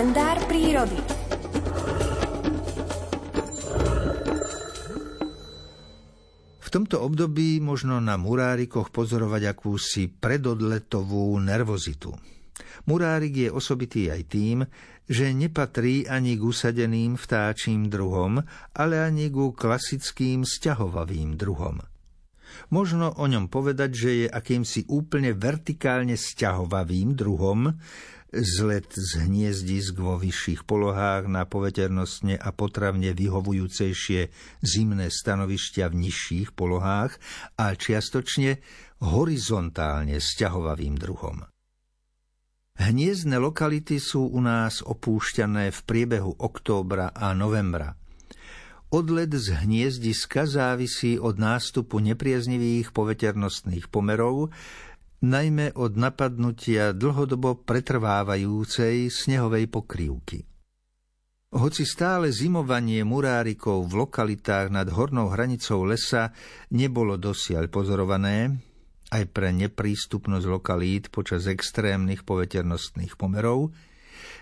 kalendár prírody. V tomto období možno na murárikoch pozorovať akúsi predodletovú nervozitu. Murárik je osobitý aj tým, že nepatrí ani k usadeným vtáčím druhom, ale ani ku klasickým sťahovavým druhom. Možno o ňom povedať, že je akýmsi úplne vertikálne sťahovavým druhom, zlet z hniezdisk vo vyšších polohách na poveternostne a potravne vyhovujúcejšie zimné stanovištia v nižších polohách a čiastočne horizontálne sťahovavým druhom. Hniezdne lokality sú u nás opúšťané v priebehu októbra a novembra. Odlet z hniezdiska závisí od nástupu nepriaznivých poveternostných pomerov, najmä od napadnutia dlhodobo pretrvávajúcej snehovej pokrývky. Hoci stále zimovanie murárikov v lokalitách nad hornou hranicou lesa nebolo dosiaľ pozorované, aj pre neprístupnosť lokalít počas extrémnych poveternostných pomerov,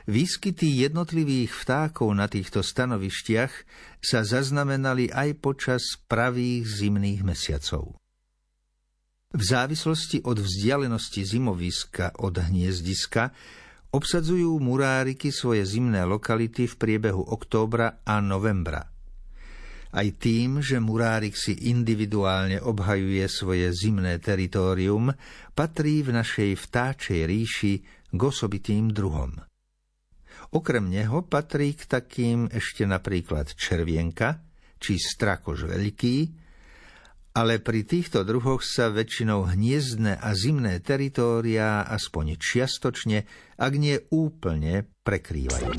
Výskyty jednotlivých vtákov na týchto stanovištiach sa zaznamenali aj počas pravých zimných mesiacov. V závislosti od vzdialenosti zimoviska od hniezdiska obsadzujú muráriky svoje zimné lokality v priebehu októbra a novembra. Aj tým, že murárik si individuálne obhajuje svoje zimné teritorium, patrí v našej vtáčej ríši k osobitým druhom. Okrem neho patrí k takým ešte napríklad červienka či strakož veľký, ale pri týchto druhoch sa väčšinou hniezdne a zimné teritória aspoň čiastočne, ak nie úplne, prekrývajú.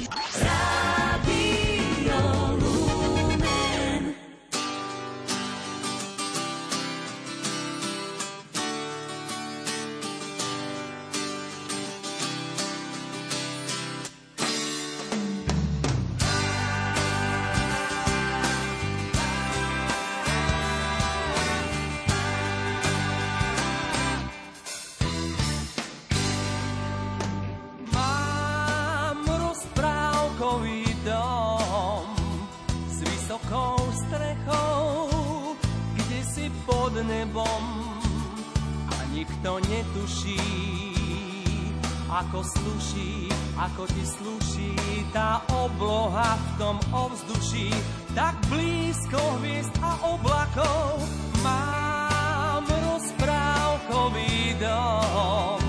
Pod nebom a nikto netuší, ako sluší, ako ti sluší tá obloha v tom ovzduší. Tak blízko hviezd a oblakov mám rozprávkový dom.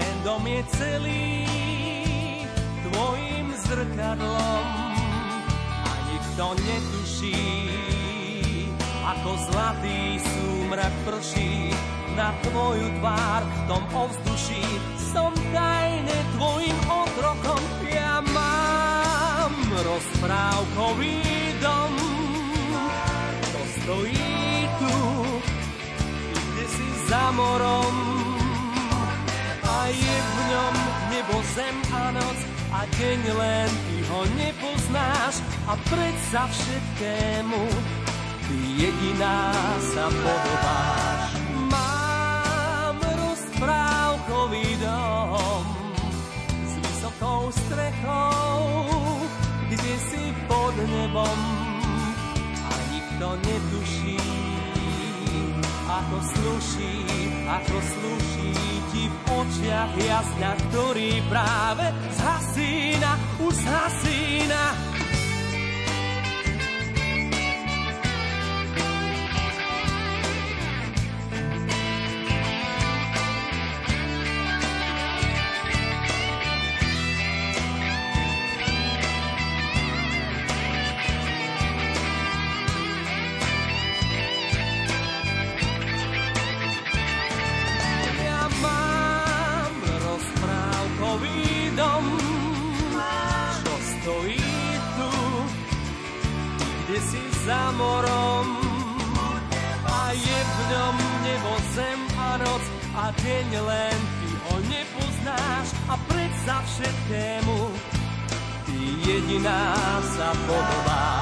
Ten dom je celý tvojim zrkadlom a nikto netuší, ako zlatý súmrak prší na tvoju tvár v tom ovzduší. Som tajne tvojim otrokom, ja mám rozprávkový dom. To stojí tu, kde si za morom a je v ňom nebo zem a noc a deň len ty ho nepoznáš a predsa všetkému ty jediná sa podobáš. Mám rozprávkový dom s vysokou strechou, kde si pod nebom a nikto netuší, ako sluší, ako sluší ti v očiach jasňa, ktorý práve zhasína, už zhasína. Za morom? A je v ňom nebo, zem a noc a deň len ty ho nepoznáš. A predsa všetkému ty jediná sa podobáš.